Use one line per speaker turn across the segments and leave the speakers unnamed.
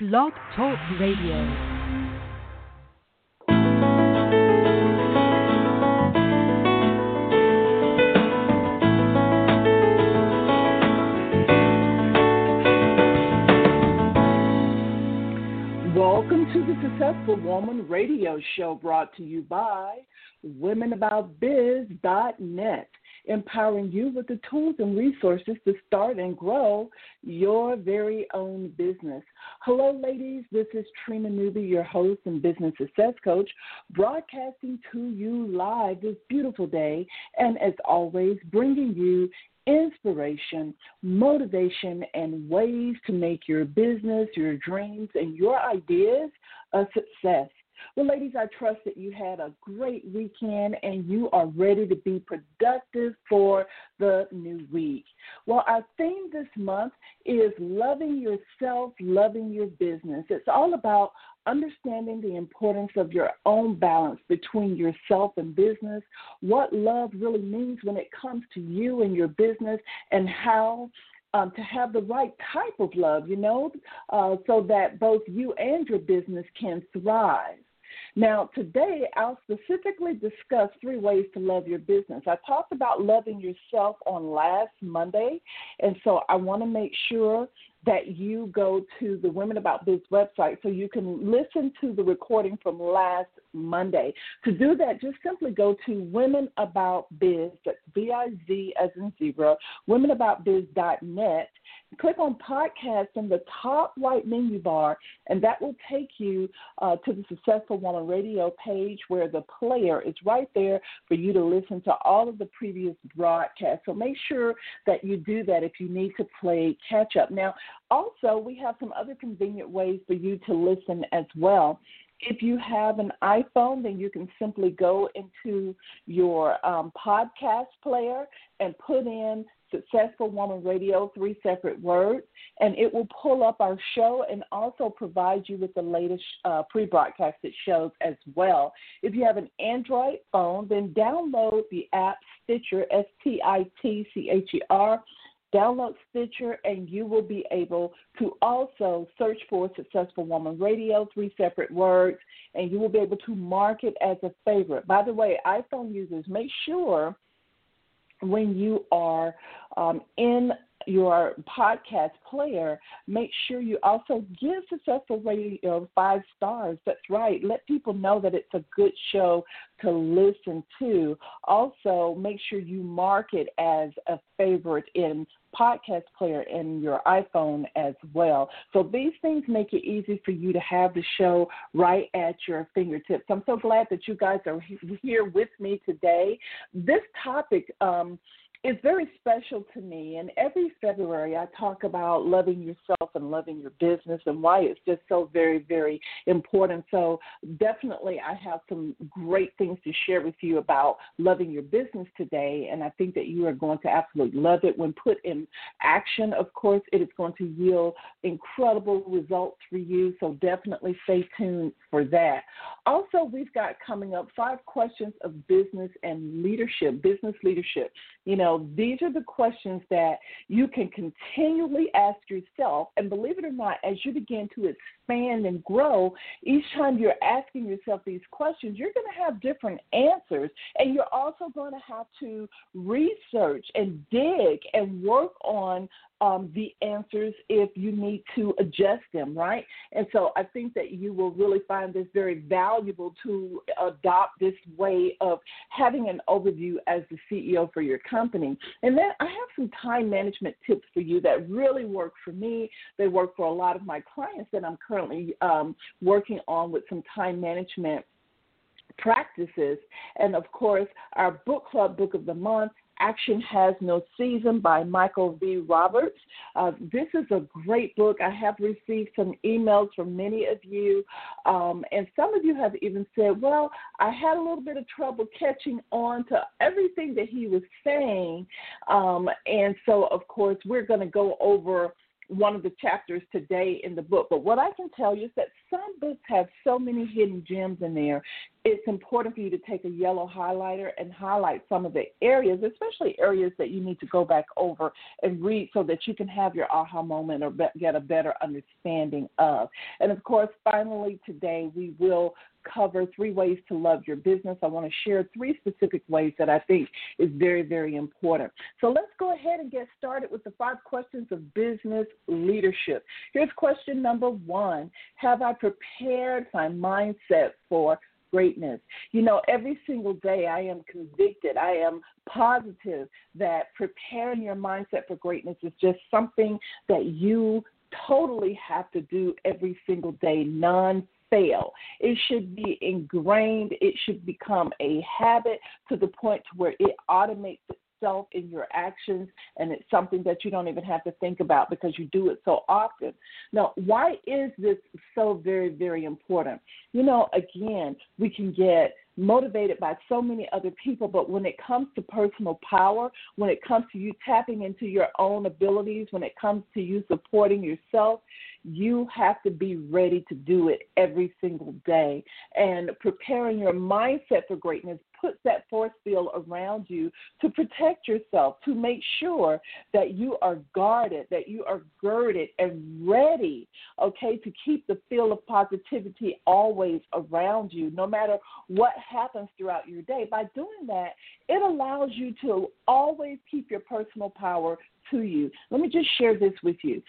Blog Talk Radio.
Welcome to the Successful Woman Radio Show brought to you by WomenAboutBiz.net, empowering you with the tools and resources to start and grow your very own business. Hello, ladies. This is Trina Newby, your host and business success coach, broadcasting to you live this beautiful day, and as always, bringing you inspiration, motivation, and ways to make your business, your dreams, and your ideas a success. Well, ladies, I trust that you had a great weekend and you are ready to be productive for the new week. Well, our theme this month is loving yourself, loving your business. It's all about understanding the importance of your own balance between yourself and business, what love really means when it comes to you and your business, and how um, to have the right type of love, you know, uh, so that both you and your business can thrive. Now, today I'll specifically discuss three ways to love your business. I talked about loving yourself on last Monday, and so I want to make sure that you go to the Women About Biz website so you can listen to the recording from last Monday. To do that, just simply go to Women About Biz, that's B I Z as in zebra, womenaboutbiz.net. Click on podcast in the top right menu bar, and that will take you uh, to the Successful Woman Radio page where the player is right there for you to listen to all of the previous broadcasts. So make sure that you do that if you need to play catch up. Now, also, we have some other convenient ways for you to listen as well. If you have an iPhone, then you can simply go into your um, podcast player and put in Successful Woman Radio, three separate words, and it will pull up our show and also provide you with the latest uh, pre broadcasted shows as well. If you have an Android phone, then download the app Stitcher, S T I T C H E R Download Stitcher, and you will be able to also search for Successful Woman Radio, three separate words, and you will be able to mark it as a favorite. By the way, iPhone users, make sure when you are um, in your podcast player, make sure you also give Successful Radio five stars. That's right. Let people know that it's a good show to listen to. Also, make sure you mark it as a favorite in podcast player in your iPhone as well. So these things make it easy for you to have the show right at your fingertips. I'm so glad that you guys are here with me today. This topic, um, is very special to me. And every February, I talk about loving yourself and loving your business and why it's just so very, very important. So, definitely, I have some great things to share with you about loving your business today. And I think that you are going to absolutely love it. When put in action, of course, it is going to yield incredible results for you. So, definitely stay tuned for that. Also, we've got coming up five questions of business and leadership, business leadership. You know, these are the questions that you can continually ask yourself. And believe it or not, as you begin to expand and grow, each time you're asking yourself these questions, you're going to have different answers. And you're also going to have to research and dig and work on um, the answers if you need to adjust them, right? And so I think that you will really find this very valuable to adopt this way of having an overview as the CEO for your company. And then I have some time management tips for you that really work for me. They work for a lot of my clients that I'm currently um, working on with some time management practices. And of course, our book club book of the month Action Has No Season by Michael V. Roberts. Uh, this is a great book. I have received some emails from many of you, um, and some of you have even said, Well, I had a little bit of trouble catching on to everything that he was saying. Um, and so, of course, we're going to go over one of the chapters today in the book. But what I can tell you is that some books have so many hidden gems in there it's important for you to take a yellow highlighter and highlight some of the areas, especially areas that you need to go back over and read so that you can have your aha moment or get a better understanding of. And of course, finally, today we will cover three ways to love your business. I want to share three specific ways that I think is very, very important. So let's go ahead and get started with the five questions of business leadership. Here's question number one Have I prepared my mindset for greatness. You know, every single day I am convicted, I am positive that preparing your mindset for greatness is just something that you totally have to do every single day, non fail. It should be ingrained. It should become a habit to the point to where it automates itself in your actions and it's something that you don't even have to think about because you do it so often. Now, why is this so very, very important? You know, again, we can get motivated by so many other people, but when it comes to personal power, when it comes to you tapping into your own abilities, when it comes to you supporting yourself, you have to be ready to do it every single day. And preparing your mindset for greatness puts that force field around you to protect yourself, to make sure that you are guarded, that you are girded and ready, okay, to keep the field of positivity always around you, no matter what happens throughout your day. By doing that, it allows you to always keep your personal power to you. Let me just share this with you.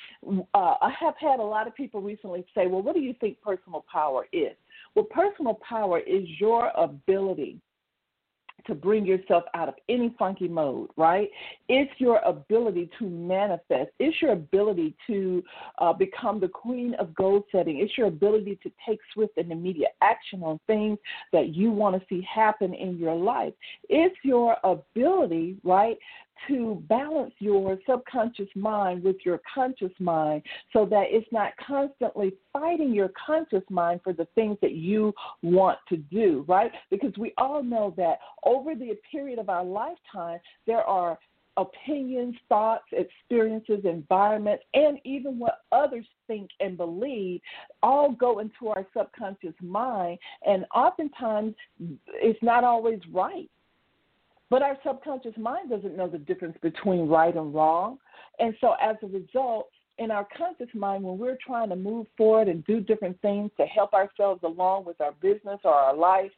Uh, I have had a lot of people recently say, Well, what do you think personal power is? Well, personal power is your ability to bring yourself out of any funky mode, right? It's your ability to manifest. It's your ability to uh, become the queen of goal setting. It's your ability to take swift and immediate action on things that you want to see happen in your life. It's your ability, right, to balance your subconscious mind with your conscious mind so that it's not constantly fighting your conscious mind for the things that you want to do, right? Because we all know that over the period of our lifetime, there are opinions, thoughts, experiences, environments, and even what others think and believe all go into our subconscious mind. And oftentimes, it's not always right. But our subconscious mind doesn't know the difference between right and wrong. And so as a result, in our conscious mind, when we're trying to move forward and do different things to help ourselves along with our business or our life,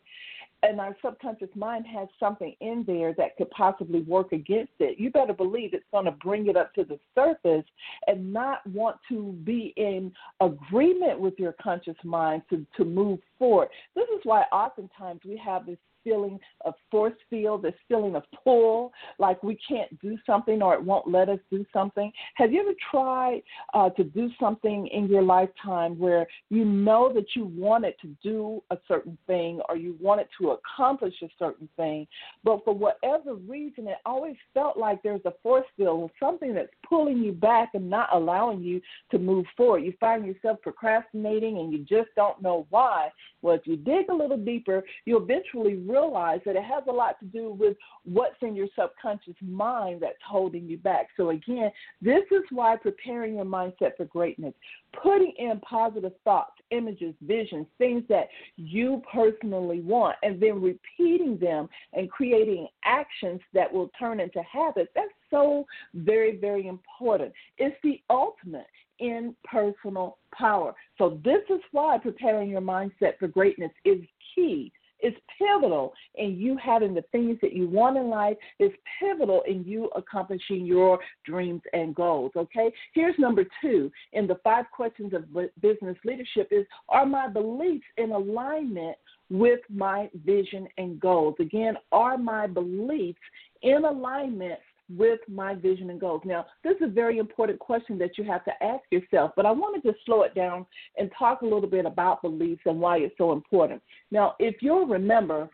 and our subconscious mind has something in there that could possibly work against it, you better believe it's going to bring it up to the surface and not want to be in agreement with your conscious mind to, to move forward. This is why oftentimes we have this feeling of force field, this feeling of pull, like we can't do something or it won't let us do something. Have you ever tried uh, to do something in your lifetime where you know that you wanted to do a certain thing or you wanted to accomplish a certain thing, but for whatever reason, it always felt like there's a force field, something that's pulling you back and not allowing you to move forward. You find yourself procrastinating and you just don't know why. Well, if you dig a little deeper, you eventually realize realize that it has a lot to do with what's in your subconscious mind that's holding you back. So, again, this is why preparing your mindset for greatness, putting in positive thoughts, images, visions, things that you personally want, and then repeating them and creating actions that will turn into habits, that's so very, very important. It's the ultimate in personal power. So, this is why preparing your mindset for greatness is key is pivotal in you having the things that you want in life, is pivotal in you accomplishing your dreams and goals. Okay? Here's number two in the five questions of business leadership is are my beliefs in alignment with my vision and goals? Again, are my beliefs in alignment with my vision and goals? Now, this is a very important question that you have to ask yourself, but I want to slow it down and talk a little bit about beliefs and why it's so important. Now, if you'll remember,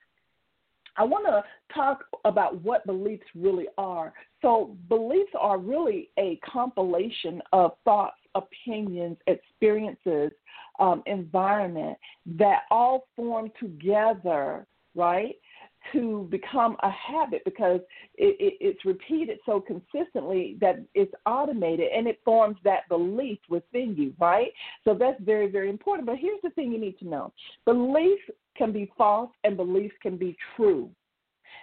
I want to talk about what beliefs really are. So, beliefs are really a compilation of thoughts, opinions, experiences, um, environment that all form together, right, to become a habit because it, it, it's repeated so consistently that it's automated and it forms that belief within you, right? So that's very, very important. But here's the thing you need to know beliefs can be false and beliefs can be true.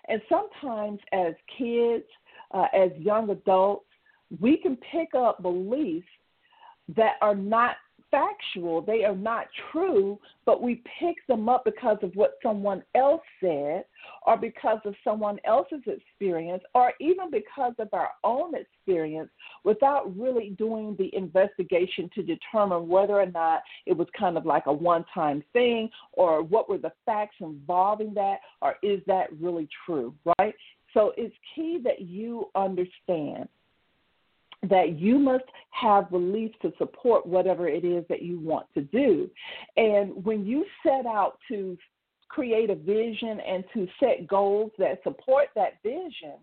And sometimes, as kids, uh, as young adults, we can pick up beliefs that are not factual, they are not true, but we pick them up because of what someone else said, or because of someone else's experience, or even because of our own experience without really doing the investigation to determine whether or not it was kind of like a one time thing, or what were the facts involving that, or is that really true, right? So it's key that you understand that you must have belief to support whatever it is that you want to do. And when you set out to create a vision and to set goals that support that vision,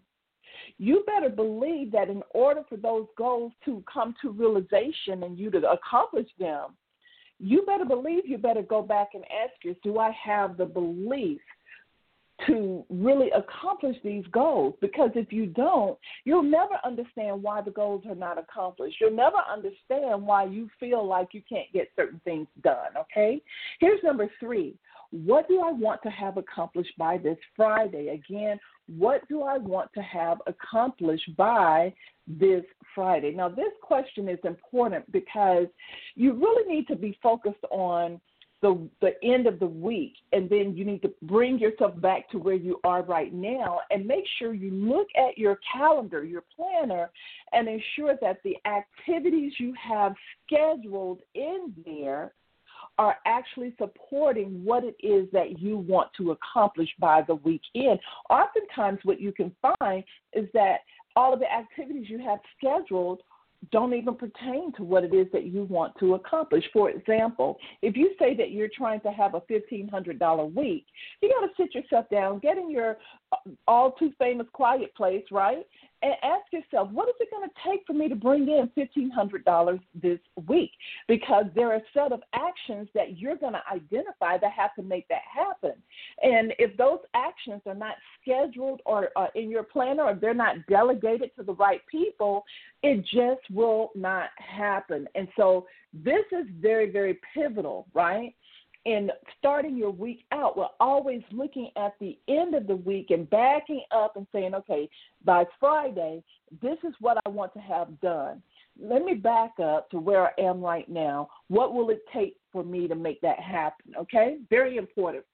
you better believe that in order for those goals to come to realization and you to accomplish them, you better believe you better go back and ask yourself, do I have the belief to really accomplish these goals because if you don't, you'll never understand why the goals are not accomplished. You'll never understand why you feel like you can't get certain things done, okay? Here's number three What do I want to have accomplished by this Friday? Again, what do I want to have accomplished by this Friday? Now, this question is important because you really need to be focused on the the end of the week and then you need to bring yourself back to where you are right now and make sure you look at your calendar your planner and ensure that the activities you have scheduled in there are actually supporting what it is that you want to accomplish by the weekend. Oftentimes, what you can find is that all of the activities you have scheduled don't even pertain to what it is that you want to accomplish. For example, if you say that you're trying to have a $1,500 week, you got to sit yourself down, get in your all too famous quiet place, right? and ask yourself, what is it going to take for me to bring in $1,500 this week? Because there are a set of actions that you're going to identify that have to make that happen. And if those actions are not scheduled or uh, in your planner or they're not delegated to the right people, it just will not happen. And so this is very, very pivotal, right? In starting your week out, we're always looking at the end of the week and backing up and saying, okay, by Friday, this is what I want to have done. Let me back up to where I am right now. What will it take for me to make that happen? Okay, very important.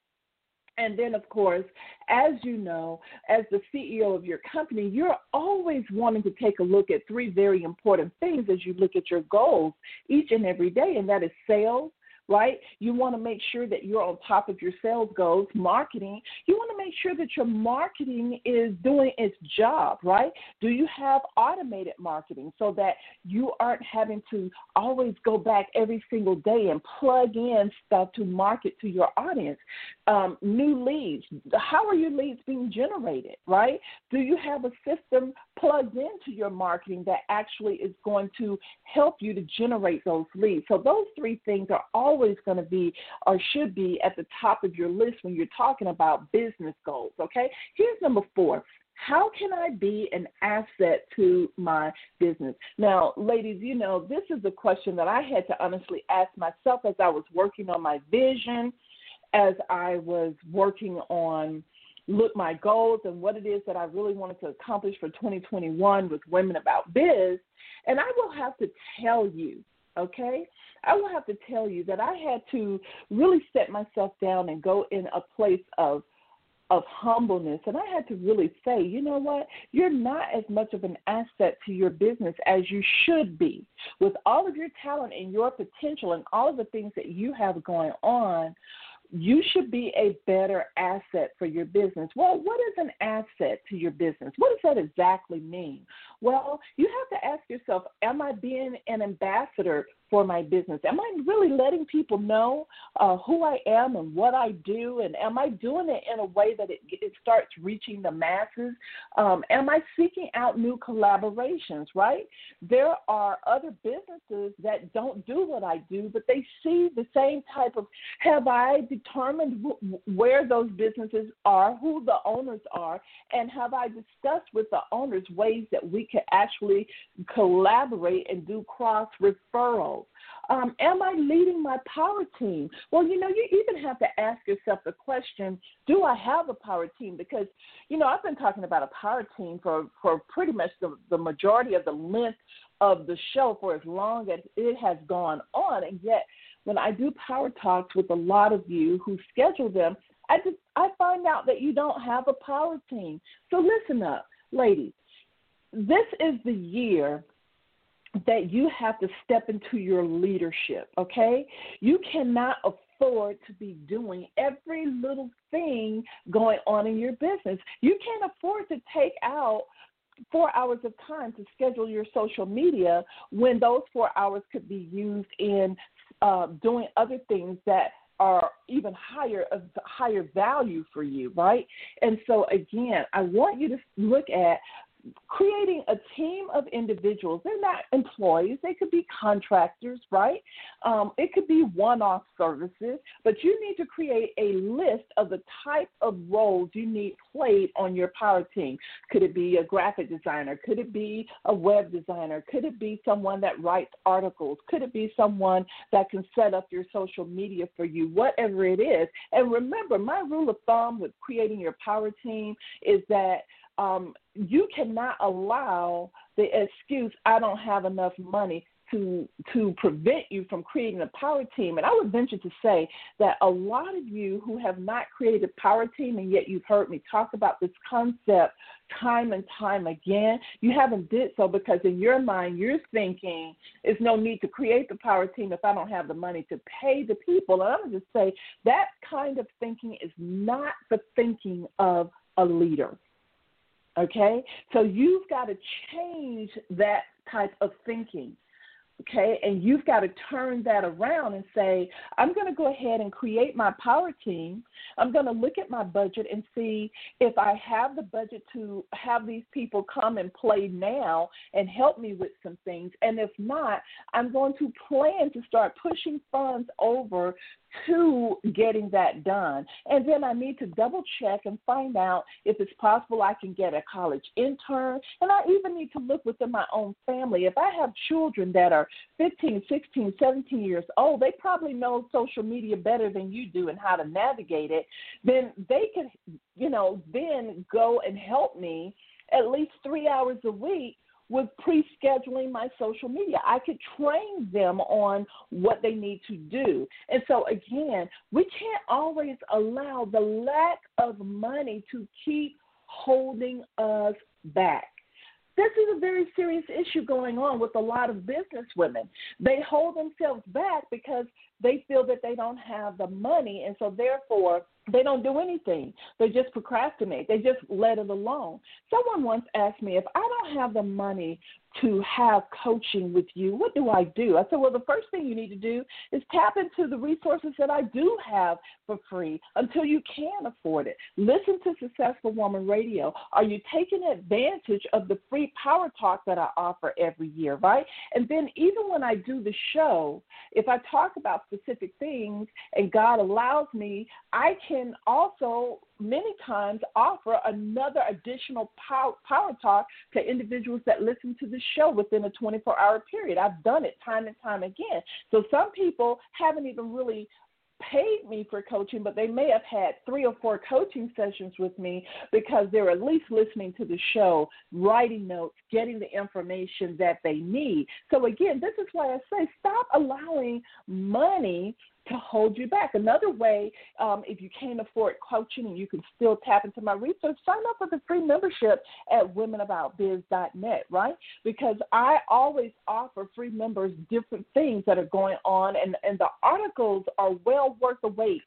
And then, of course, as you know, as the CEO of your company, you're always wanting to take a look at three very important things as you look at your goals each and every day, and that is sales, right? You want to make sure that you're on top of your sales goals, marketing. You want to make sure that your marketing is doing its job, right? Do you have automated marketing so that you aren't having to always go back every single day and plug in stuff to market to your audience? Um, new leads. How are your leads being generated, right? Do you have a system plugged into your marketing that actually is going to help you to generate those leads? So, those three things are all always going to be or should be at the top of your list when you're talking about business goals, okay? Here's number four how can I be an asset to my business? Now, ladies, you know, this is a question that I had to honestly ask myself as I was working on my vision, as I was working on look my goals and what it is that I really wanted to accomplish for 2021 with Women About Biz. And I will have to tell you, okay, I will have to tell you that I had to really set myself down and go in a place of of humbleness and I had to really say, you know what? You're not as much of an asset to your business as you should be. With all of your talent and your potential and all of the things that you have going on, you should be a better asset for your business. Well, what is an asset to your business? What does that exactly mean? Well, you have to ask yourself, am I being an ambassador for my business? Am I really letting people know uh, who I am and what I do? And am I doing it in a way that it, it starts reaching the masses? Um, am I seeking out new collaborations, right? There are other businesses that don't do what I do, but they see the same type of have I determined where those businesses are, who the owners are, and have I discussed with the owners ways that we can actually collaborate and do cross referrals? Um, am I leading my power team? Well, you know, you even have to ask yourself the question do I have a power team? Because, you know, I've been talking about a power team for, for pretty much the, the majority of the length of the show for as long as it has gone on. And yet, when I do power talks with a lot of you who schedule them, I just I find out that you don't have a power team. So listen up, ladies. This is the year that you have to step into your leadership, okay? You cannot afford to be doing every little thing going on in your business. You can't afford to take out four hours of time to schedule your social media when those four hours could be used in uh, doing other things that are even higher of higher value for you, right? And so again, I want you to look at creating a team of individuals. They're not employees, they could be contractors, right? Um, it could be one off services, but you need to create a list of the type of roles you need played on your power team. Could it be a graphic designer? Could it be a web designer? Could it be someone that writes articles? Could it be someone that can set up your social media for you? Whatever it is. And remember, my rule of thumb with creating your power team is that um, you cannot allow the excuse I don't have enough money to to prevent you from creating a power team. And I would venture to say that a lot of you who have not created a power team and yet you've heard me talk about this concept time and time again, you haven't did so because in your mind you're thinking there's no need to create the power team if I don't have the money to pay the people. And I'm just say that kind of thinking is not the thinking of a leader. Okay? So you've got to change that type of thinking. Okay, and you've got to turn that around and say, I'm going to go ahead and create my power team. I'm going to look at my budget and see if I have the budget to have these people come and play now and help me with some things. And if not, I'm going to plan to start pushing funds over to getting that done. And then I need to double check and find out if it's possible I can get a college intern. And I even need to look within my own family. If I have children that are 15, 16, 17 years old, they probably know social media better than you do and how to navigate it. Then they can, you know, then go and help me at least three hours a week with pre scheduling my social media. I could train them on what they need to do. And so, again, we can't always allow the lack of money to keep holding us back. This is a very serious issue going on with a lot of business women. They hold themselves back because they feel that they don't have the money, and so therefore they don't do anything. They just procrastinate. They just let it alone. Someone once asked me if I don't have the money to have coaching with you, what do I do? I said, well, the first thing you need to do is tap into the resources that I do have for free until you can afford it. Listen to Successful Woman Radio. Are you taking advantage of the free power talk that I offer every year, right? And then even when I do the show, if I talk about specific things and God allows me, I can also many times offer another additional power, power talk to individuals that listen to the show within a 24 hour period. I've done it time and time again. So some people haven't even really paid me for coaching, but they may have had three or four coaching sessions with me because they're at least listening to the show, writing notes, getting the information that they need. So, again, this is why I say stop allowing money to hold you back. Another way, um, if you can't afford coaching and you can still tap into my research, sign up for the free membership at womenaboutbiz.net, right? Because I always offer free members different things that are going on, and, and the articles are well worth the wait.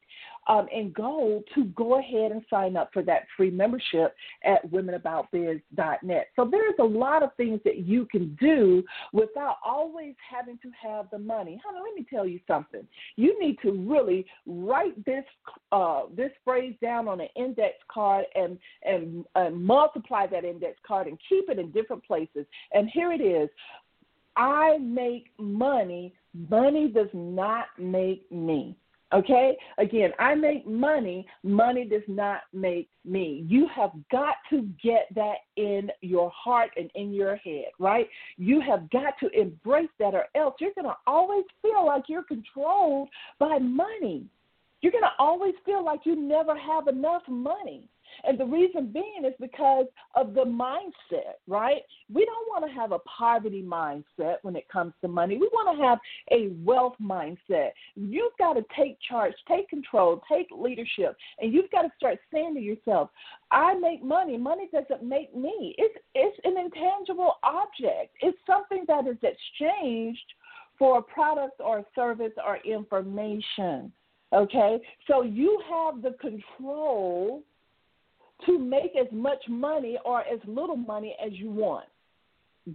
Um, in gold to go ahead and sign up for that free membership at womenaboutbiz.net. So there's a lot of things that you can do without always having to have the money. Honey, let me tell you something. You need to really write this uh, this phrase down on an index card and, and and multiply that index card and keep it in different places. And here it is. I make money. Money does not make me. Okay? Again, I make money. Money does not make me. You have got to get that in your heart and in your head, right? You have got to embrace that, or else you're going to always feel like you're controlled by money. You're going to always feel like you never have enough money. And the reason being is because of the mindset, right? We don't want to have a poverty mindset when it comes to money. We want to have a wealth mindset. You've got to take charge, take control, take leadership, and you've got to start saying to yourself, I make money. Money doesn't make me. It's it's an intangible object. It's something that is exchanged for a product or a service or information. Okay? So you have the control to make as much money or as little money as you want.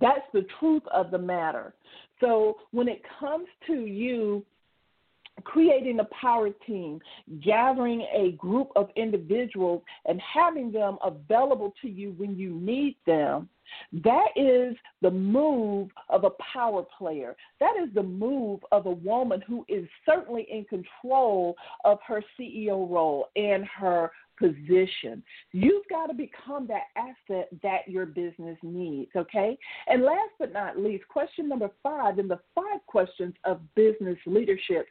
That's the truth of the matter. So when it comes to you creating a power team, gathering a group of individuals and having them available to you when you need them, that is the move of a power player. That is the move of a woman who is certainly in control of her CEO role and her position. You've got to become that asset that your business needs, okay? And last but not least, question number five in the five questions of business leadership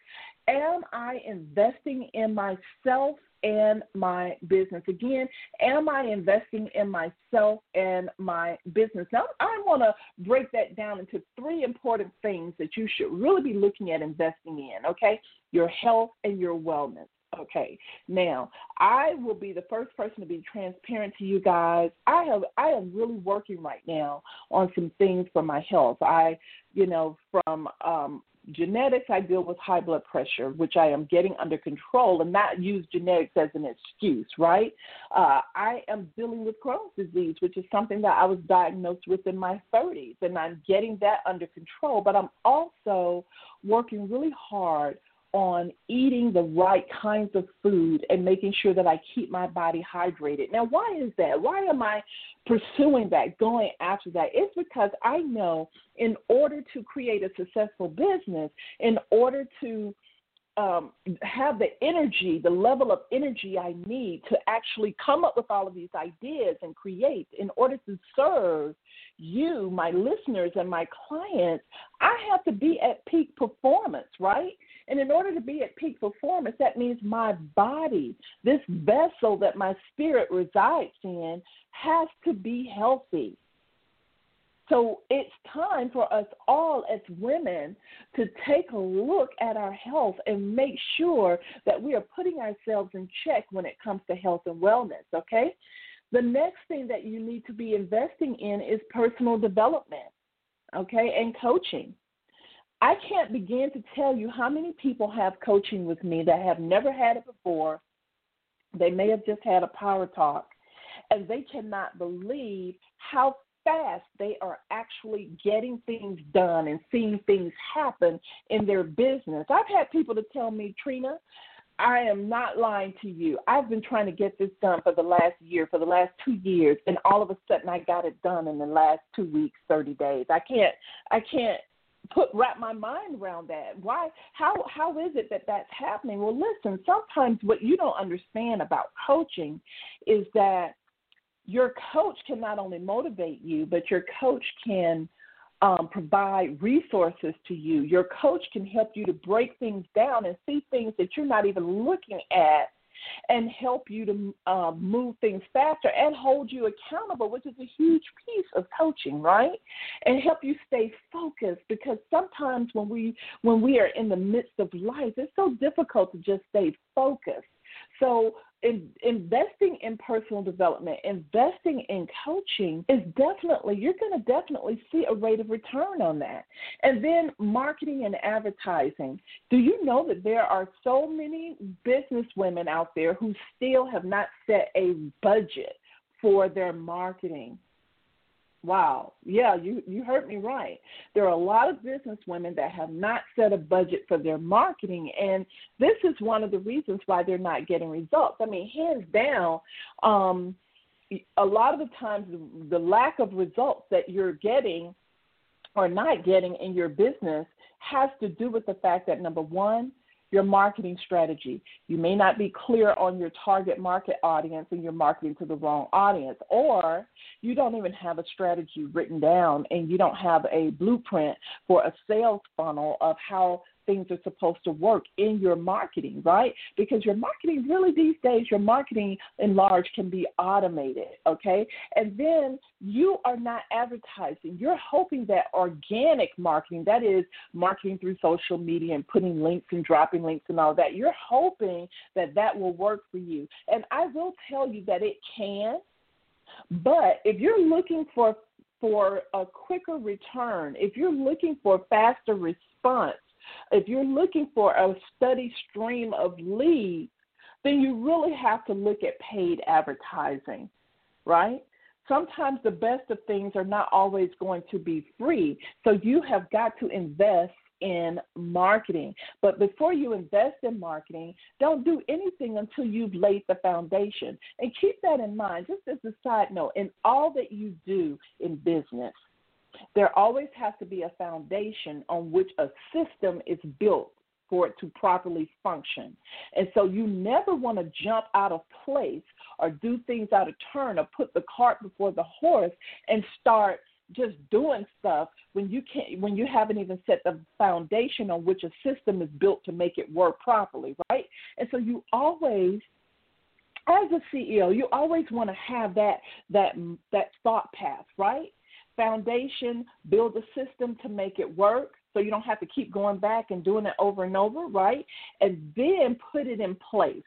Am I investing in myself and my business? Again, am I investing in myself and my business? Now, I want to break that down into three important things that you should really be looking at investing in, okay? Your health and your wellness. Okay. Now, I will be the first person to be transparent to you guys. I have I am really working right now on some things for my health. I, you know, from um genetics, I deal with high blood pressure, which I am getting under control and not use genetics as an excuse, right? Uh, I am dealing with Crohn's disease, which is something that I was diagnosed with in my 30s, and I'm getting that under control. But I'm also working really hard on eating the right kinds of food and making sure that I keep my body hydrated. Now, why is that? Why am I pursuing that, going after that? It's because I know in order to create a successful business, in order to um, have the energy, the level of energy I need to actually come up with all of these ideas and create in order to serve you, my listeners, and my clients, I have to be at peak performance, right? And in order to be at peak performance, that means my body, this vessel that my spirit resides in, has to be healthy. So it's time for us all as women to take a look at our health and make sure that we are putting ourselves in check when it comes to health and wellness, okay? The next thing that you need to be investing in is personal development, okay, and coaching. I can't begin to tell you how many people have coaching with me that have never had it before. They may have just had a power talk, and they cannot believe how fast they are actually getting things done and seeing things happen in their business. I've had people to tell me, Trina, I am not lying to you. I've been trying to get this done for the last year, for the last two years, and all of a sudden I got it done in the last two weeks, thirty days. I can't, I can't put wrap my mind around that. Why? How how is it that that's happening? Well, listen. Sometimes what you don't understand about coaching is that your coach can not only motivate you, but your coach can um, provide resources to you. Your coach can help you to break things down and see things that you're not even looking at and help you to uh, move things faster and hold you accountable, which is a huge piece of coaching, right? And help you stay focused because sometimes when we when we are in the midst of life, it's so difficult to just stay focused. So in, investing in personal development, investing in coaching is definitely, you're going to definitely see a rate of return on that. And then marketing and advertising. Do you know that there are so many business women out there who still have not set a budget for their marketing? Wow. Yeah, you, you heard me right. There are a lot of business women that have not set a budget for their marketing, and this is one of the reasons why they're not getting results. I mean, hands down, um, a lot of the times the lack of results that you're getting or not getting in your business has to do with the fact that number one, your marketing strategy. You may not be clear on your target market audience and you're marketing to the wrong audience, or you don't even have a strategy written down and you don't have a blueprint for a sales funnel of how things are supposed to work in your marketing, right? Because your marketing, really these days, your marketing in large can be automated, okay? And then you are not advertising. You're hoping that organic marketing, that is marketing through social media and putting links and dropping links and all that, you're hoping that that will work for you. And I will tell you that it can. But if you're looking for for a quicker return, if you're looking for faster response, if you're looking for a steady stream of leads, then you really have to look at paid advertising, right? Sometimes the best of things are not always going to be free. So you have got to invest in marketing. But before you invest in marketing, don't do anything until you've laid the foundation. And keep that in mind, just as a side note, in all that you do in business, there always has to be a foundation on which a system is built for it to properly function. And so you never want to jump out of place or do things out of turn or put the cart before the horse and start just doing stuff when you can't when you haven't even set the foundation on which a system is built to make it work properly, right? And so you always as a CEO, you always want to have that that that thought path, right? Foundation, build a system to make it work so you don't have to keep going back and doing it over and over, right? And then put it in place.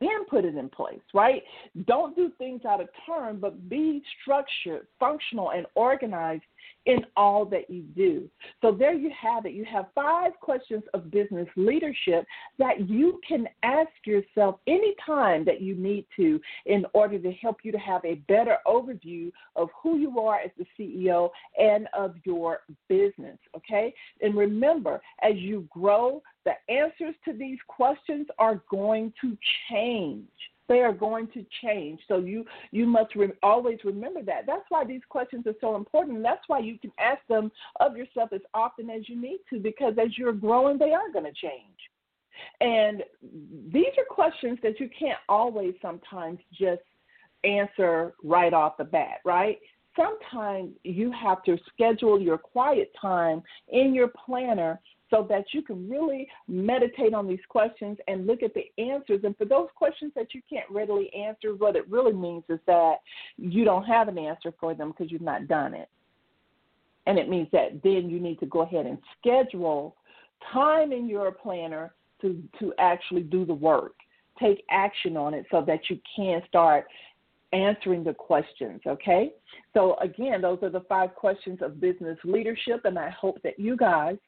Then put it in place, right? Don't do things out of turn, but be structured, functional, and organized in all that you do. So there you have it. You have five questions of business leadership that you can ask yourself anytime that you need to in order to help you to have a better overview of who you are as the CEO and of your business. Okay? And remember, as you grow, the answers to these questions are going to change they are going to change. So you you must re- always remember that. That's why these questions are so important. That's why you can ask them of yourself as often as you need to, because as you're growing, they are going to change. And these are questions that you can't always sometimes just answer right off the bat, right? Sometimes you have to schedule your quiet time in your planner so that you can really meditate on these questions and look at the answers. And for those questions that you can't readily answer, what it really means is that you don't have an answer for them because you've not done it. And it means that then you need to go ahead and schedule time in your planner to, to actually do the work. Take action on it so that you can start answering the questions, okay? So, again, those are the five questions of business leadership, and I hope that you guys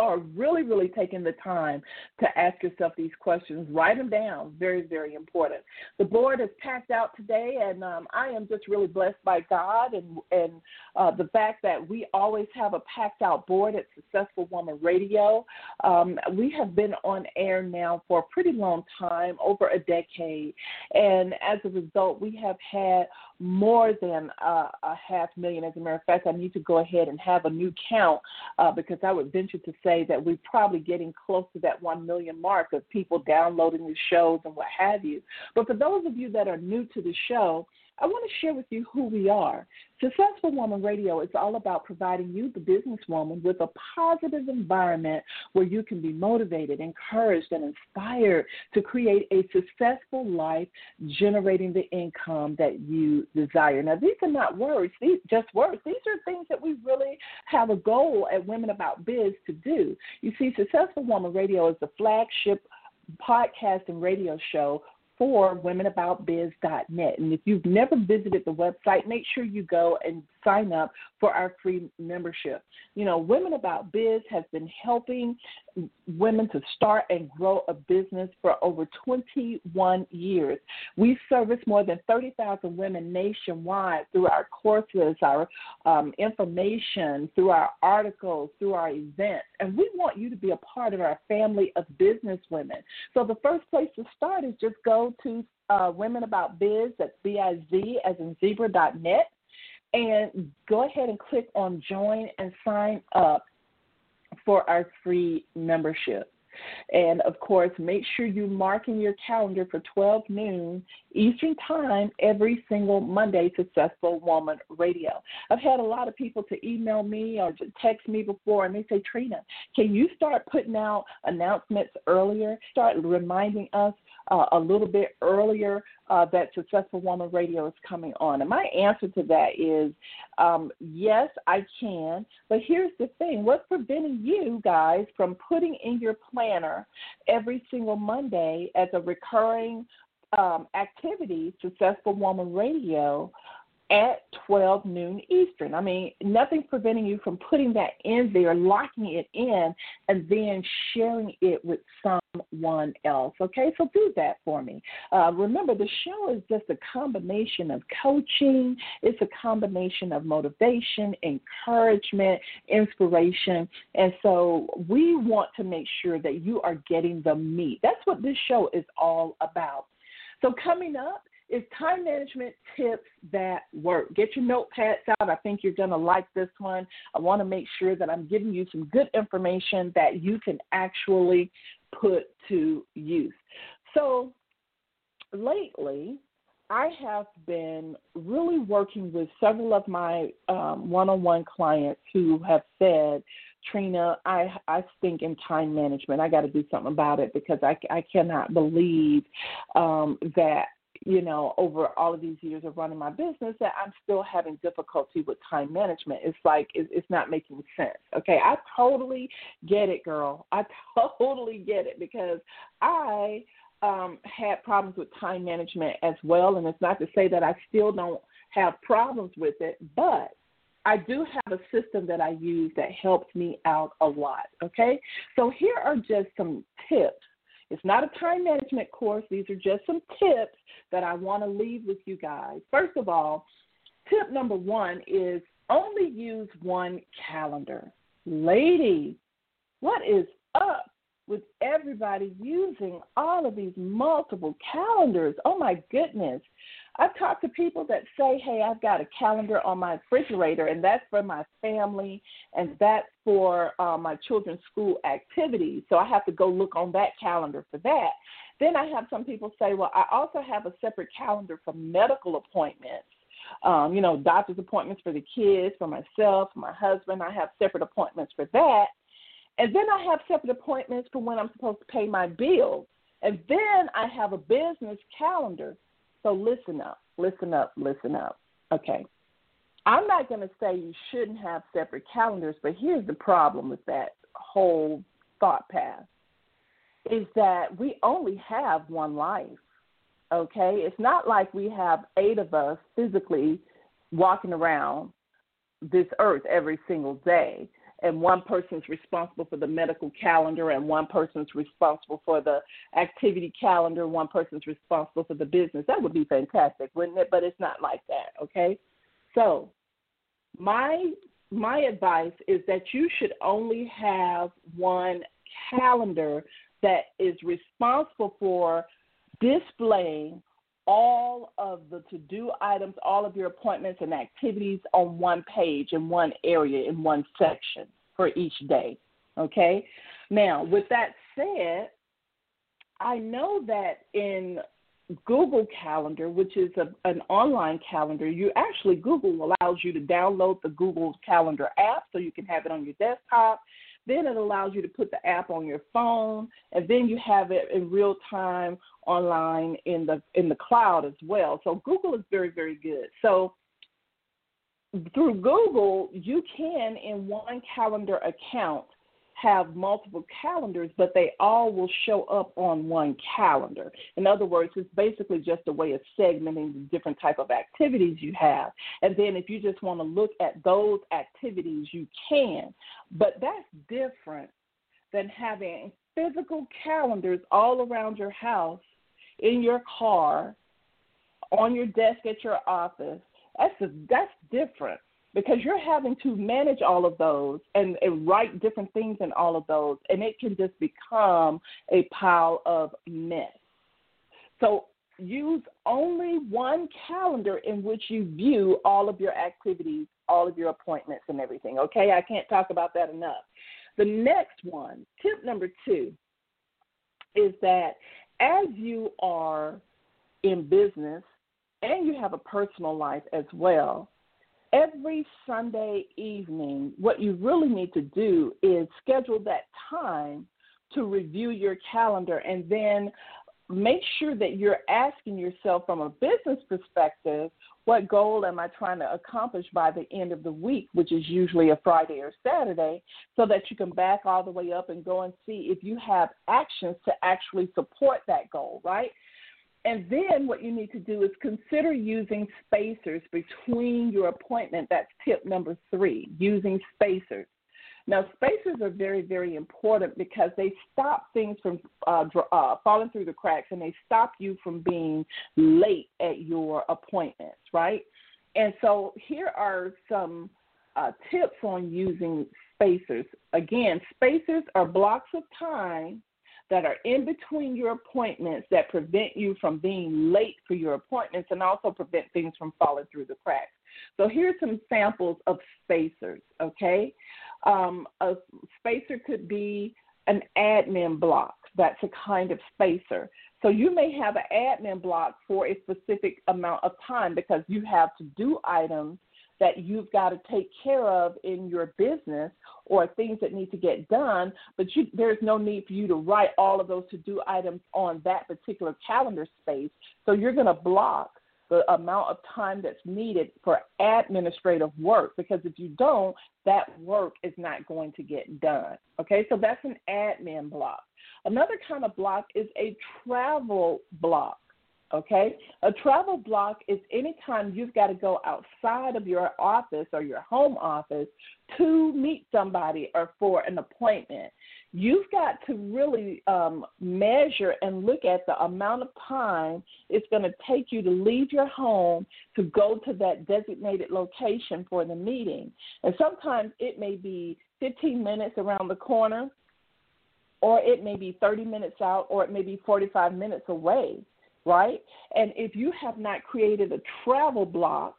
are really, really taking the time to ask yourself these questions. Write them down. Very, very important. The board is packed out today, and um, I am just really blessed by God and and uh, the fact that we always have a packed out board at Successful Woman Radio. Um, we have been on air now for a pretty long time, over a decade, and as a result, we have had more than uh, a half million. As a matter of fact, I need to go ahead and have a new count uh, because I would venture to say that we're probably getting close to that 1 million mark of people downloading the shows and what have you. But for those of you that are new to the show, I want to share with you who we are. Successful Woman Radio is all about providing you, the businesswoman, with a positive environment where you can be motivated, encouraged, and inspired to create a successful life, generating the income that you desire. Now, these are not words, these just words. These are things that we really have a goal at Women About Biz to do. You see, Successful Woman Radio is the flagship podcast and radio show for womenaboutbiz.net. And if you've never visited the website, make sure you go and sign up for our free membership. You know, Women About Biz has been helping women to start and grow a business for over 21 years. We service more than 30,000 women nationwide through our courses, our um, information, through our articles, through our events. And we want you to be a part of our family of business women. So the first place to start is just go to uh, Women About Biz, that's B I Z as in zebra.net and go ahead and click on join and sign up for our free membership. And of course, make sure you mark in your calendar for 12 noon Eastern Time every single Monday, Successful Woman Radio. I've had a lot of people to email me or to text me before, and they say, Trina, can you start putting out announcements earlier? Start reminding us uh, a little bit earlier uh, that Successful Woman Radio is coming on? And my answer to that is um, yes, I can. But here's the thing what's preventing you guys from putting in your planner every single Monday as a recurring um, activity, Successful Woman Radio, at 12 noon Eastern. I mean, nothing's preventing you from putting that in there, locking it in, and then sharing it with someone else. Okay, so do that for me. Uh, remember, the show is just a combination of coaching, it's a combination of motivation, encouragement, inspiration. And so we want to make sure that you are getting the meat. That's what this show is all about. So, coming up, is time management tips that work. Get your notepads out. I think you're going to like this one. I want to make sure that I'm giving you some good information that you can actually put to use. So, lately, I have been really working with several of my one on one clients who have said, Trina, I I think in time management, I got to do something about it because I, I cannot believe um, that you know, over all of these years of running my business, that I'm still having difficulty with time management. It's like it's not making sense. Okay, I totally get it, girl. I totally get it because I um, had problems with time management as well, and it's not to say that I still don't have problems with it, but I do have a system that I use that helps me out a lot. Okay, so here are just some tips it's not a time management course. These are just some tips that I want to leave with you guys. First of all, tip number one is only use one calendar. Ladies, what is up with everybody using all of these multiple calendars? Oh my goodness. I've talked to people that say, hey, I've got a calendar on my refrigerator, and that's for my family, and that's for uh, my children's school activities. So I have to go look on that calendar for that. Then I have some people say, well, I also have a separate calendar for medical appointments. Um, you know, doctor's appointments for the kids, for myself, my husband. I have separate appointments for that. And then I have separate appointments for when I'm supposed to pay my bills. And then I have a business calendar so listen up, listen up, listen up. Okay. I'm not going to say you shouldn't have separate calendars, but here's the problem with that whole thought path is that we only have one life. Okay? It's not like we have eight of us physically walking around this earth every single day and one person's responsible for the medical calendar and one person's responsible for the activity calendar one person's responsible for the business. That would be fantastic wouldn't it? But it's not like that okay? So my my advice is that you should only have one calendar that is responsible for displaying all of the to do items, all of your appointments and activities on one page in one area in one section for each day. Okay? Now, with that said, I know that in Google Calendar, which is a, an online calendar, you actually Google allows you to download the Google Calendar app so you can have it on your desktop. Then it allows you to put the app on your phone, and then you have it in real time online in the in the cloud as well. So Google is very very good. So through Google, you can in one calendar account have multiple calendars, but they all will show up on one calendar. In other words, it's basically just a way of segmenting the different type of activities you have. And then if you just want to look at those activities, you can. But that's different than having physical calendars all around your house, in your car, on your desk at your office. That's a, that's different because you're having to manage all of those and, and write different things in all of those, and it can just become a pile of mess. So use only one calendar in which you view all of your activities, all of your appointments, and everything. Okay, I can't talk about that enough. The next one, tip number two, is that as you are in business and you have a personal life as well, every Sunday evening, what you really need to do is schedule that time to review your calendar and then make sure that you're asking yourself from a business perspective what goal am I trying to accomplish by the end of the week, which is usually a Friday or Saturday, so that you can back all the way up and go and see if you have actions to actually support that goal, right? And then what you need to do is consider using spacers between your appointment. That's tip number three, using spacers. Now, spacers are very, very important because they stop things from uh, uh, falling through the cracks and they stop you from being late at your appointments, right? And so here are some uh, tips on using spacers. Again, spacers are blocks of time that are in between your appointments that prevent you from being late for your appointments and also prevent things from falling through the cracks. So here's some samples of spacers, okay? Um, a spacer could be an admin block. That's a kind of spacer. So you may have an admin block for a specific amount of time because you have to do items that you've got to take care of in your business or things that need to get done, but you, there's no need for you to write all of those to do items on that particular calendar space. So you're going to block the amount of time that's needed for administrative work because if you don't, that work is not going to get done. Okay, so that's an admin block. Another kind of block is a travel block. Okay, a travel block is anytime you've got to go outside of your office or your home office to meet somebody or for an appointment. You've got to really um, measure and look at the amount of time it's going to take you to leave your home to go to that designated location for the meeting. And sometimes it may be 15 minutes around the corner, or it may be 30 minutes out, or it may be 45 minutes away, right? And if you have not created a travel block,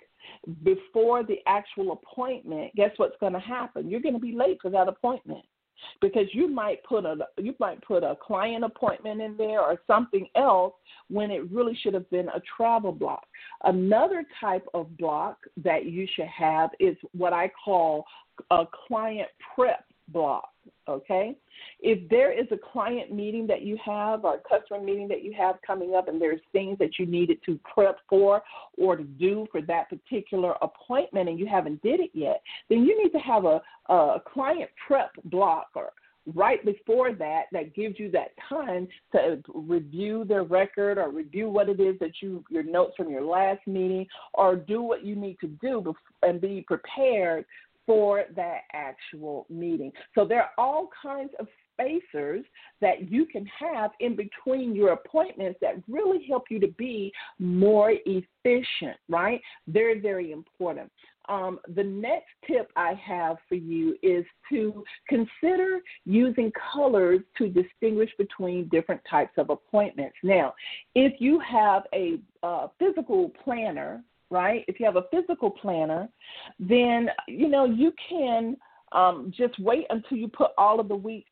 before the actual appointment, guess what's going to happen? You're going to be late for that appointment because you might put a you might put a client appointment in there or something else when it really should have been a travel block. Another type of block that you should have is what I call a client prep block. Okay, if there is a client meeting that you have or a customer meeting that you have coming up, and there's things that you needed to prep for or to do for that particular appointment, and you haven't did it yet, then you need to have a, a client prep block or right before that that gives you that time to review their record or review what it is that you your notes from your last meeting or do what you need to do and be prepared for that actual meeting. So there are all kinds of spacers that you can have in between your appointments that really help you to be more efficient, right? Very, very important. Um, the next tip I have for you is to consider using colors to distinguish between different types of appointments. Now, if you have a uh, physical planner, right? If you have a physical planner, then you know you can um, just wait until you put all of the week's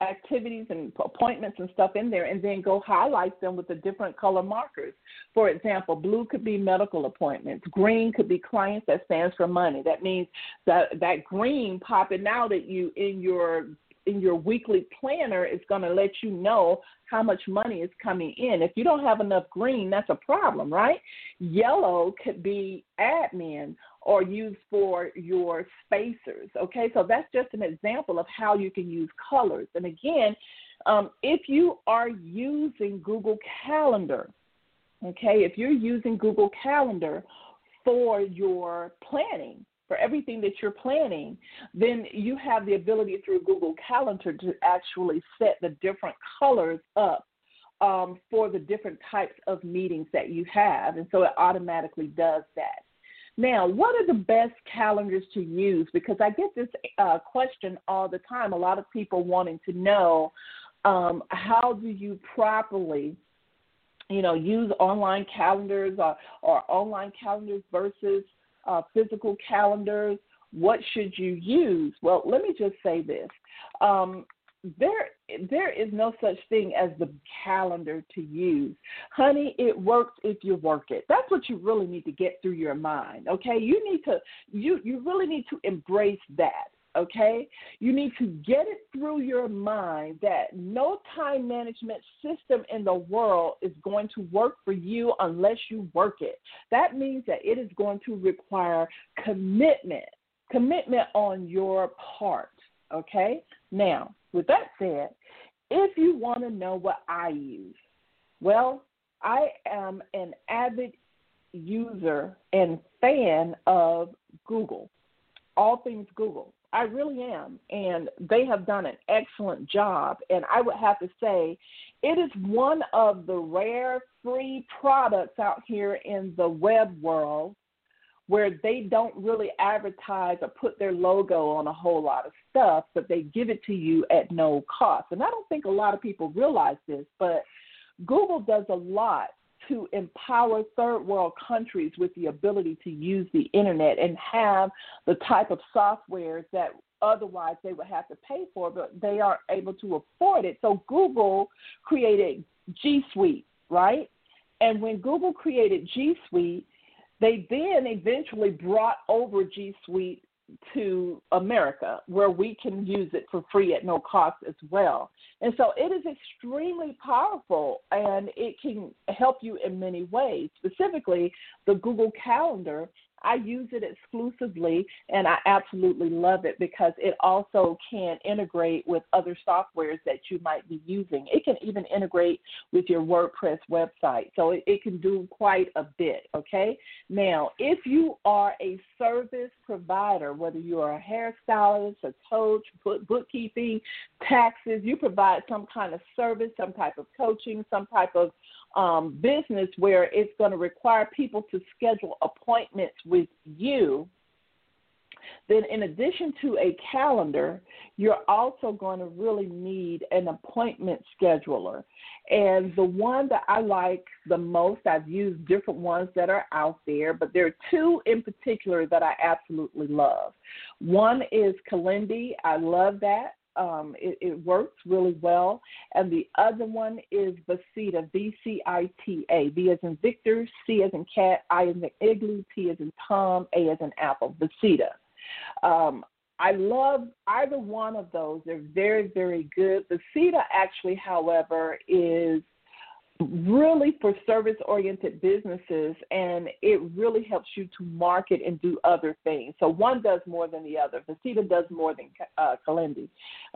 activities and appointments and stuff in there and then go highlight them with the different color markers. For example, blue could be medical appointments, green could be clients that stands for money. That means that that green popping out at you in your in your weekly planner is going to let you know how much money is coming in. If you don't have enough green, that's a problem, right? Yellow could be admin or used for your spacers. Okay, so that's just an example of how you can use colors. And again, um, if you are using Google Calendar, okay, if you're using Google Calendar for your planning, for everything that you're planning, then you have the ability through Google Calendar to actually set the different colors up um, for the different types of meetings that you have. And so it automatically does that. Now, what are the best calendars to use? Because I get this uh, question all the time. A lot of people wanting to know um, how do you properly you know, use online calendars or, or online calendars versus uh, physical calendars. What should you use? Well, let me just say this. Um, there there is no such thing as the calendar to use. Honey, it works if you work it. That's what you really need to get through your mind. Okay? You need to you you really need to embrace that okay? You need to get it through your mind that no time management system in the world is going to work for you unless you work it. That means that it is going to require commitment, commitment on your part, okay? Now, with that said, if you want to know what I use, well, I am an avid user and fan of Google, all things Google. I really am. And they have done an excellent job. And I would have to say, it is one of the rare free products out here in the web world where they don't really advertise or put their logo on a whole lot of stuff, but they give it to you at no cost. And I don't think a lot of people realize this, but Google does a lot to empower third world countries with the ability to use the internet and have the type of software that otherwise they would have to pay for, but they are able to afford it. So Google created G Suite, right? And when Google created G Suite, they then eventually brought over G Suite to America where we can use it for free at no cost as well. And so it is extremely powerful and it can help you in many ways. Specifically, the Google Calendar I use it exclusively and I absolutely love it because it also can integrate with other softwares that you might be using. It can even integrate with your WordPress website. So it, it can do quite a bit, okay? Now, if you are a service provider, whether you are a hairstylist, a coach, bookkeeping, taxes, you provide some kind of service, some type of coaching, some type of um, business where it's going to require people to schedule appointments with you, then in addition to a calendar, you're also going to really need an appointment scheduler. And the one that I like the most, I've used different ones that are out there, but there are two in particular that I absolutely love. One is Calendly. I love that. Um, it, it, works really well. And the other one is vcita, V C I T A. V as in Victor, C as in cat, I as in igloo, T as in Tom, A as in apple. vcita. Um, I love either one of those. They're very, very good. vcita actually, however, is really for service oriented businesses and it really helps you to market and do other things. So one does more than the other. vcita does more than uh.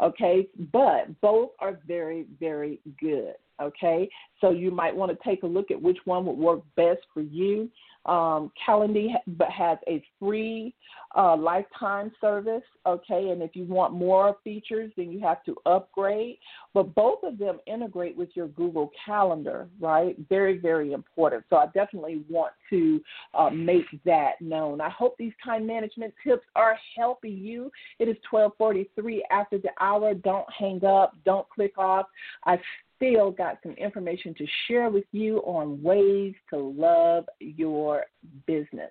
Okay, but both are very, very good. Okay, so you might want to take a look at which one would work best for you. Um, Calendly has a free uh, lifetime service, okay, and if you want more features, then you have to upgrade. But both of them integrate with your Google Calendar, right? Very, very important. So I definitely want to uh, make that known. I hope these time management tips are helping you. It is 12:43 after the hour. Don't hang up. Don't click off. I still got some information to share with you on ways to love your business.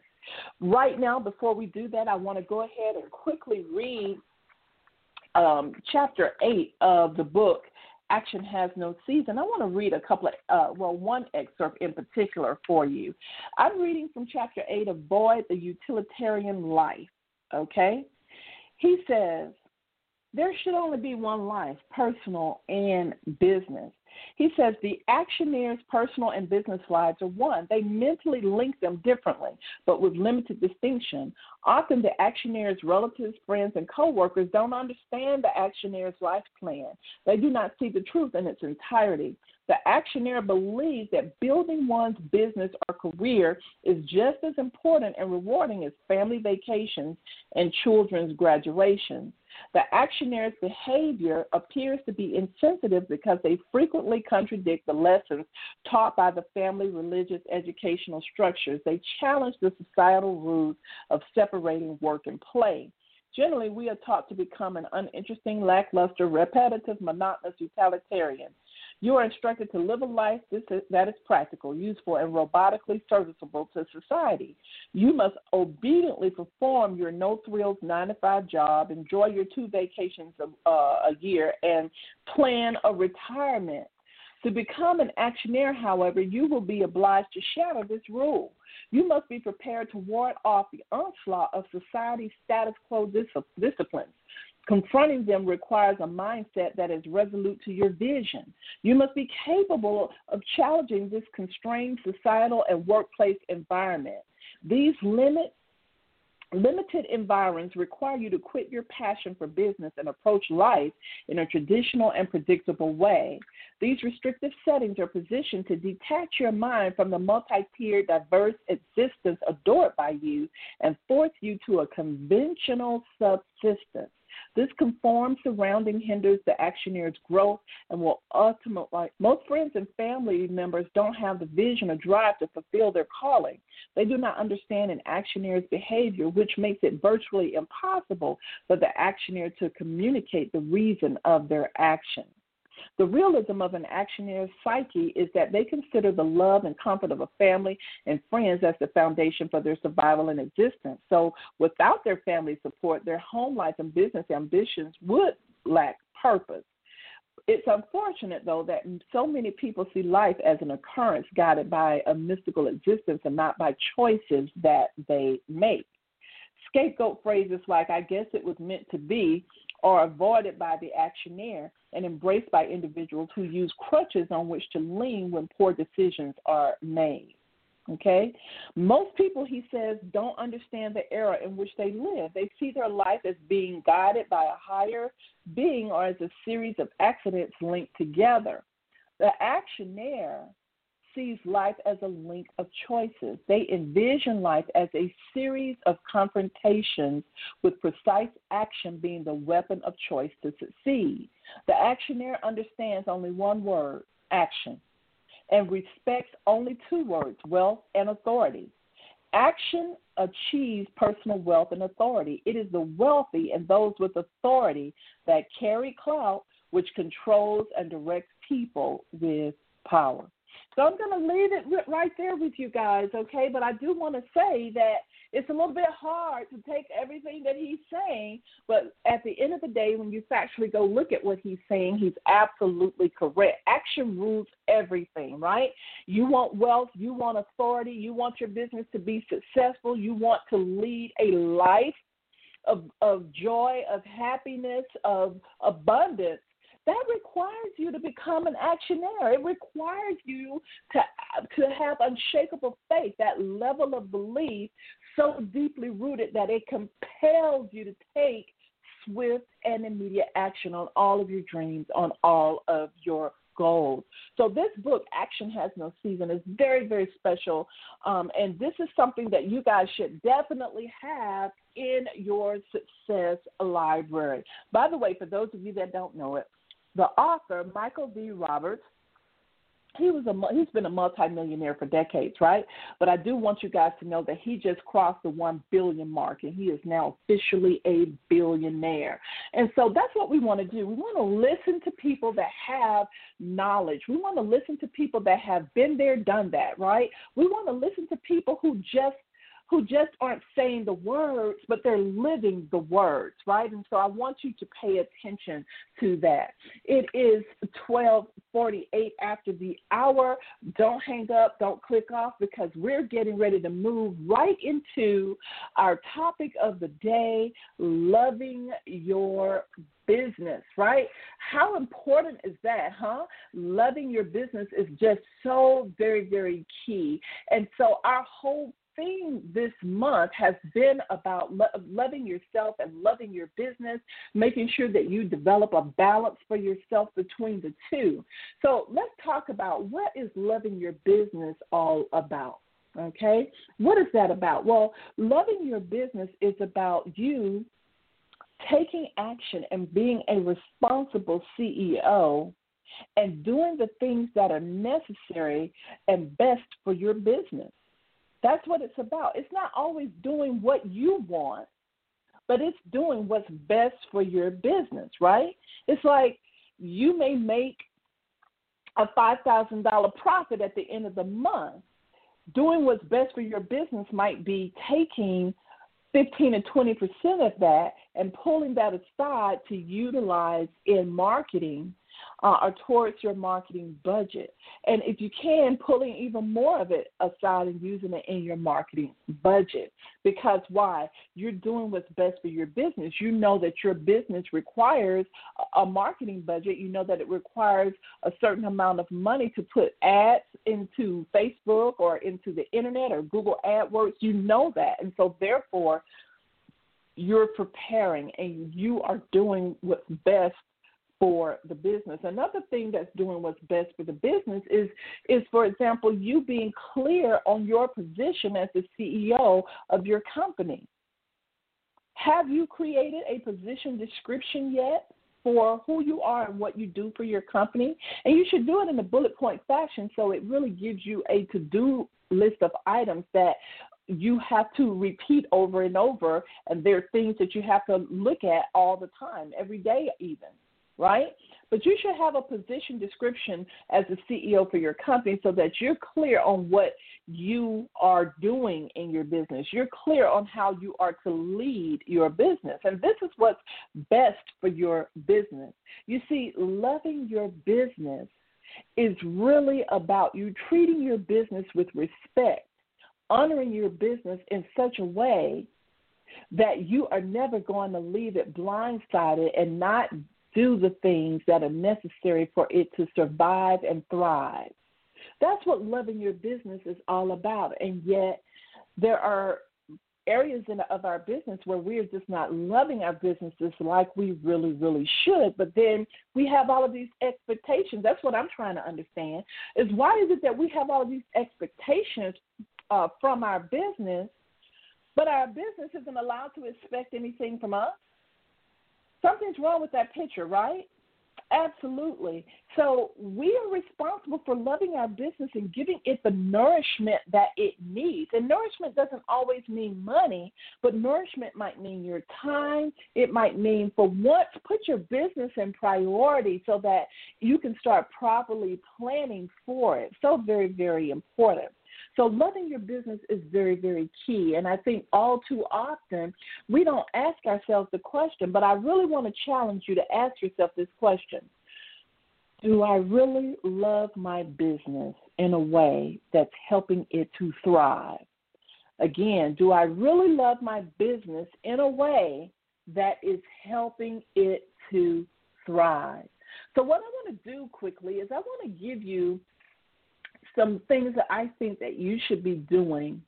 Right now, before we do that, I want to go ahead and quickly read um, chapter 8 of the book, Action Has No Season. I want to read a couple of, uh, well, one excerpt in particular for you. I'm reading from chapter 8 of Boyd, the Utilitarian Life. Okay? He says, there should only be one life, personal and business. He says the actioneer's personal and business lives are one. They mentally link them differently, but with limited distinction. Often the actioneer's relatives, friends, and coworkers don't understand the actioneer's life plan. They do not see the truth in its entirety. The actioneer believes that building one's business or career is just as important and rewarding as family vacations and children's graduations. The actioneer's behavior appears to be insensitive because they frequently contradict the lessons taught by the family religious educational structures. They challenge the societal rules of separating work and play. Generally, we are taught to become an uninteresting, lackluster, repetitive, monotonous utilitarian. You are instructed to live a life that is practical, useful, and robotically serviceable to society. You must obediently perform your no thrills nine to five job, enjoy your two vacations a, uh, a year, and plan a retirement. To become an actioneer, however, you will be obliged to shatter this rule. You must be prepared to ward off the onslaught of society's status quo disciplines. Confronting them requires a mindset that is resolute to your vision. You must be capable of challenging this constrained societal and workplace environment. These limit, limited environments require you to quit your passion for business and approach life in a traditional and predictable way. These restrictive settings are positioned to detach your mind from the multi tiered, diverse existence adored by you and force you to a conventional subsistence. This conformed surrounding hinders the actioneer's growth and will ultimately, most friends and family members don't have the vision or drive to fulfill their calling. They do not understand an actioneer's behavior, which makes it virtually impossible for the actioneer to communicate the reason of their action. The realism of an actioneer's psyche is that they consider the love and comfort of a family and friends as the foundation for their survival and existence. So, without their family support, their home life and business ambitions would lack purpose. It's unfortunate, though, that so many people see life as an occurrence guided by a mystical existence and not by choices that they make. Scapegoat phrases like, I guess it was meant to be, are avoided by the actioneer and embraced by individuals who use crutches on which to lean when poor decisions are made. Okay? Most people, he says, don't understand the era in which they live. They see their life as being guided by a higher being or as a series of accidents linked together. The actioneer sees life as a link of choices. They envision life as a series of confrontations with precise action being the weapon of choice to succeed. The actioneer understands only one word action and respects only two words wealth and authority. Action achieves personal wealth and authority. It is the wealthy and those with authority that carry clout, which controls and directs people with power. So I'm going to leave it right there with you guys, okay? But I do want to say that it's a little bit hard to take everything that he's saying, but at the end of the day, when you factually go look at what he's saying, he's absolutely correct. Action rules everything, right? You want wealth, you want authority, you want your business to be successful, you want to lead a life of, of joy, of happiness, of abundance that requires you to become an actioneer. It requires you to to have unshakable faith, that level of belief so deeply rooted that it compels you to take swift and immediate action on all of your dreams, on all of your goals. So this book, Action Has No Season, is very, very special. Um, and this is something that you guys should definitely have in your success library. By the way, for those of you that don't know it, the author, Michael V. Roberts, he was a he's been a multimillionaire for decades, right? But I do want you guys to know that he just crossed the 1 billion mark and he is now officially a billionaire. And so that's what we want to do. We want to listen to people that have knowledge. We want to listen to people that have been there, done that, right? We want to listen to people who just who just aren't saying the words, but they're living the words, right? And so I want you to pay attention to that. It is 1248 after the hour. Don't hang up, don't click off because we're getting ready to move right into our topic of the day, loving your business, right? How important is that, huh? Loving your business is just so very, very key. And so our whole theme this month has been about lo- loving yourself and loving your business, making sure that you develop a balance for yourself between the two. So let's talk about what is loving your business all about. Okay, what is that about? Well, loving your business is about you taking action and being a responsible CEO and doing the things that are necessary and best for your business. That's what it's about. It's not always doing what you want, but it's doing what's best for your business, right? It's like you may make a $5,000 profit at the end of the month. Doing what's best for your business might be taking 15 and 20 percent of that and pulling that aside to utilize in marketing uh, or towards your marketing budget. And if you can, pulling even more of it aside and using it in your marketing budget. Because why? You're doing what's best for your business. You know that your business requires a marketing budget. You know that it requires a certain amount of money to put ads into Facebook or into the internet or Google AdWords. You know that. And so, therefore, you're preparing and you are doing what's best for the business. Another thing that's doing what's best for the business is is for example you being clear on your position as the CEO of your company. Have you created a position description yet? for who you are and what you do for your company. And you should do it in a bullet point fashion so it really gives you a to do list of items that you have to repeat over and over. And there are things that you have to look at all the time, every day, even right? But you should have a position description as the CEO for your company so that you're clear on what you are doing in your business. You're clear on how you are to lead your business. And this is what's best for your business. You see, loving your business is really about you treating your business with respect, honoring your business in such a way that you are never going to leave it blindsided and not do the things that are necessary for it to survive and thrive. That's what loving your business is all about. And yet, there are areas in, of our business where we're just not loving our businesses like we really, really should. But then we have all of these expectations. That's what I'm trying to understand is why is it that we have all of these expectations uh, from our business, but our business isn't allowed to expect anything from us? Something's wrong with that picture, right? Absolutely. So we are responsible for loving our business and giving it the nourishment that it needs. And nourishment doesn't always mean money, but nourishment might mean your time. It might mean, for once, put your business in priority so that you can start properly planning for it. So very, very important. So loving your business is very, very key. And I think all too often we don't ask ourselves the question, but I really want to challenge you to ask yourself this question. Do I really love my business in a way that's helping it to thrive? Again, do I really love my business in a way that is helping it to thrive? So, what I want to do quickly is I want to give you some things that I think that you should be doing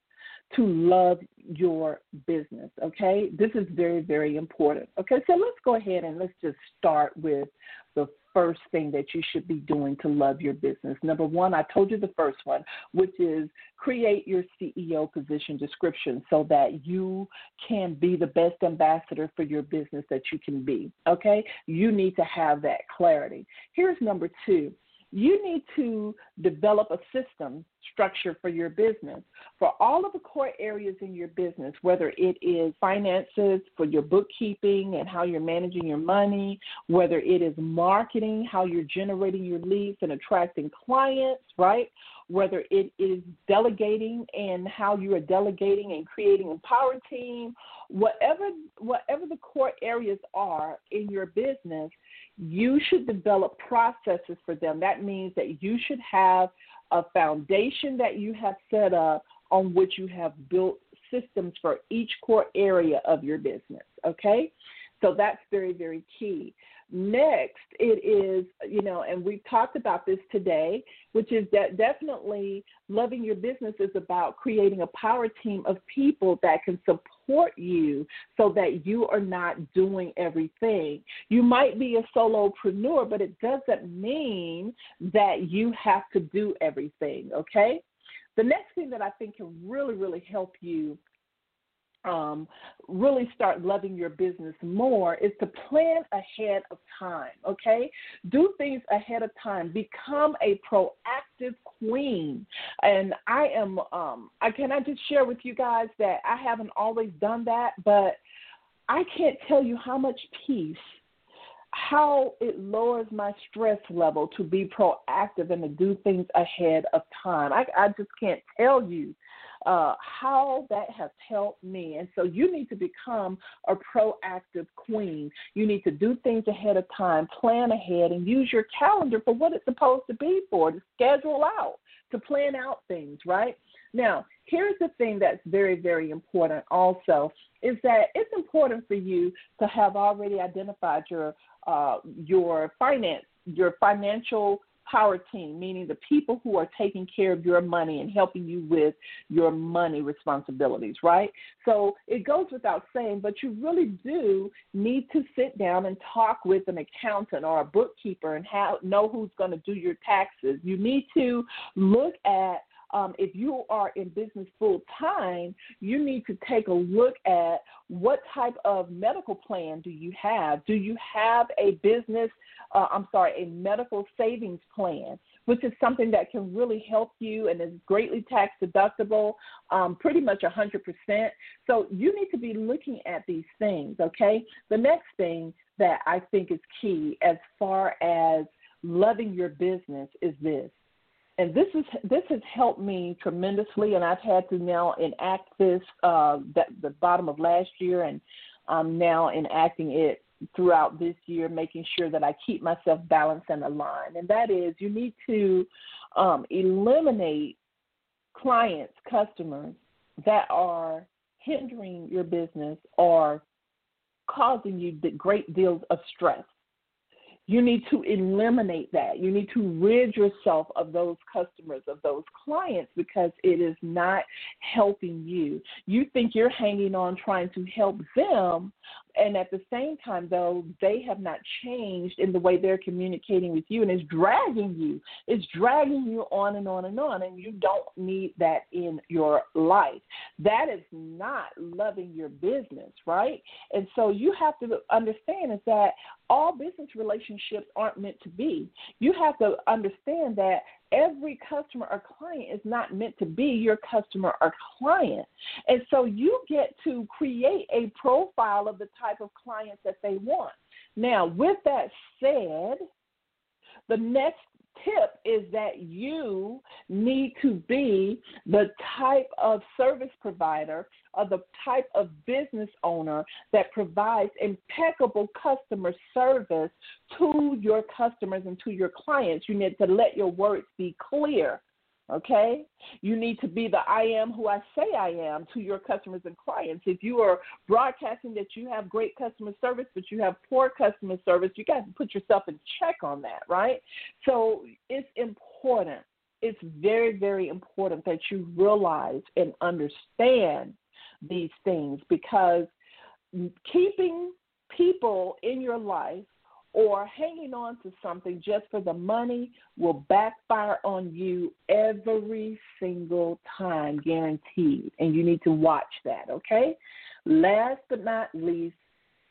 to love your business. Okay, this is very, very important. Okay, so let's go ahead and let's just start with the first thing that you should be doing to love your business. Number one, I told you the first one, which is create your CEO position description so that you can be the best ambassador for your business that you can be. Okay, you need to have that clarity. Here's number two you need to develop a system structure for your business for all of the core areas in your business, whether it is finances for your bookkeeping and how you're managing your money, whether it is marketing, how you're generating your leads and attracting clients, right? Whether it is delegating and how you are delegating and creating a power team, whatever whatever the core areas are in your business, you should develop processes for them. That means that you should have a foundation that you have set up on which you have built systems for each core area of your business. Okay? So that's very, very key. Next, it is, you know, and we've talked about this today, which is that definitely loving your business is about creating a power team of people that can support you so that you are not doing everything. You might be a solopreneur, but it doesn't mean that you have to do everything, okay? The next thing that I think can really, really help you um, really start loving your business more is to plan ahead of time, okay? Do things ahead of time. Become a proactive queen. And I am, um, I can I just share with you guys that I haven't always done that, but I can't tell you how much peace how it lowers my stress level to be proactive and to do things ahead of time. I, I just can't tell you uh, how that has helped me. And so you need to become a proactive queen. You need to do things ahead of time, plan ahead, and use your calendar for what it's supposed to be for, to schedule out, to plan out things, right? Now, here's the thing that's very, very important also is that it's important for you to have already identified your uh, your finance, your financial power team, meaning the people who are taking care of your money and helping you with your money responsibilities, right? So it goes without saying, but you really do need to sit down and talk with an accountant or a bookkeeper and have, know who's going to do your taxes. You need to look at um, if you are in business full time, you need to take a look at what type of medical plan do you have? Do you have a business, uh, I'm sorry, a medical savings plan? Which is something that can really help you and is greatly tax deductible, um, pretty much 100%. So you need to be looking at these things, okay? The next thing that I think is key as far as loving your business is this and this is this has helped me tremendously, and I've had to now enact this uh, that the bottom of last year, and I'm now enacting it throughout this year, making sure that I keep myself balanced and aligned. And that is, you need to um, eliminate clients, customers that are hindering your business or causing you great deals of stress. You need to eliminate that. You need to rid yourself of those customers, of those clients, because it is not helping you. You think you're hanging on trying to help them, and at the same time, though, they have not changed in the way they're communicating with you, and it's dragging you. It's dragging you on and on and on, and you don't need that in your life. That is not loving your business, right? And so you have to understand is that all business relationships aren't meant to be. You have to understand that every customer or client is not meant to be your customer or client. And so you get to create a profile of the type of clients that they want. Now, with that said, the next tip is that you need to be the type of service provider or the type of business owner that provides impeccable customer service to your customers and to your clients. You need to let your words be clear Okay? You need to be the I am who I say I am to your customers and clients. If you are broadcasting that you have great customer service, but you have poor customer service, you got to put yourself in check on that, right? So it's important. It's very, very important that you realize and understand these things because keeping people in your life or hanging on to something just for the money will backfire on you every single time, guaranteed. And you need to watch that, okay? Last but not least,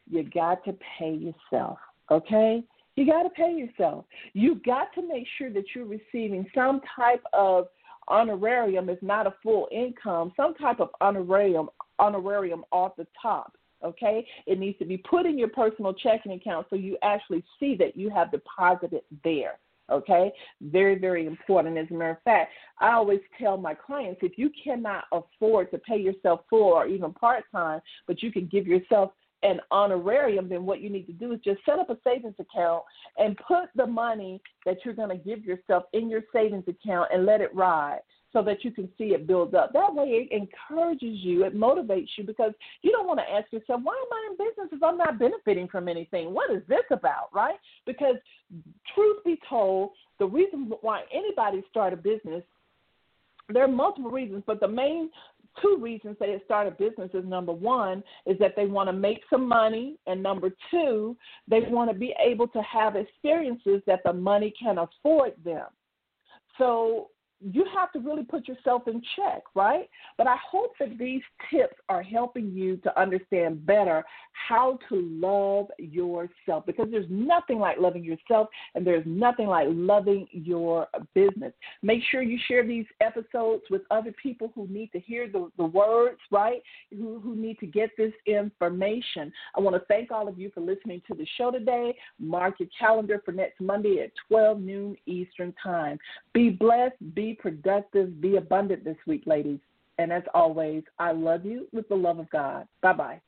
you got to pay yourself, okay? You got to pay yourself. You got to make sure that you're receiving some type of honorarium, if not a full income, some type of honorarium honorarium off the top. Okay, it needs to be put in your personal checking account so you actually see that you have deposited there. Okay, very, very important. As a matter of fact, I always tell my clients if you cannot afford to pay yourself full or even part time, but you can give yourself an honorarium, then what you need to do is just set up a savings account and put the money that you're going to give yourself in your savings account and let it ride so that you can see it build up. That way, it encourages you, it motivates you because you don't want to ask yourself, why am I in business if I'm not benefiting from anything? What is this about, right? Because, truth be told, the reason why anybody start a business there are multiple reasons, but the main two reasons they start a business is number one is that they want to make some money, and number two, they want to be able to have experiences that the money can afford them. So you have to really put yourself in check, right? But I hope that these tips are helping you to understand better how to love yourself because there's nothing like loving yourself and there's nothing like loving your business. Make sure you share these episodes with other people who need to hear the, the words, right? Who, who need to get this information. I want to thank all of you for listening to the show today. Mark your calendar for next Monday at 12 noon Eastern Time. Be blessed, be productive, be abundant this week, ladies. And as always, I love you with the love of God. Bye bye.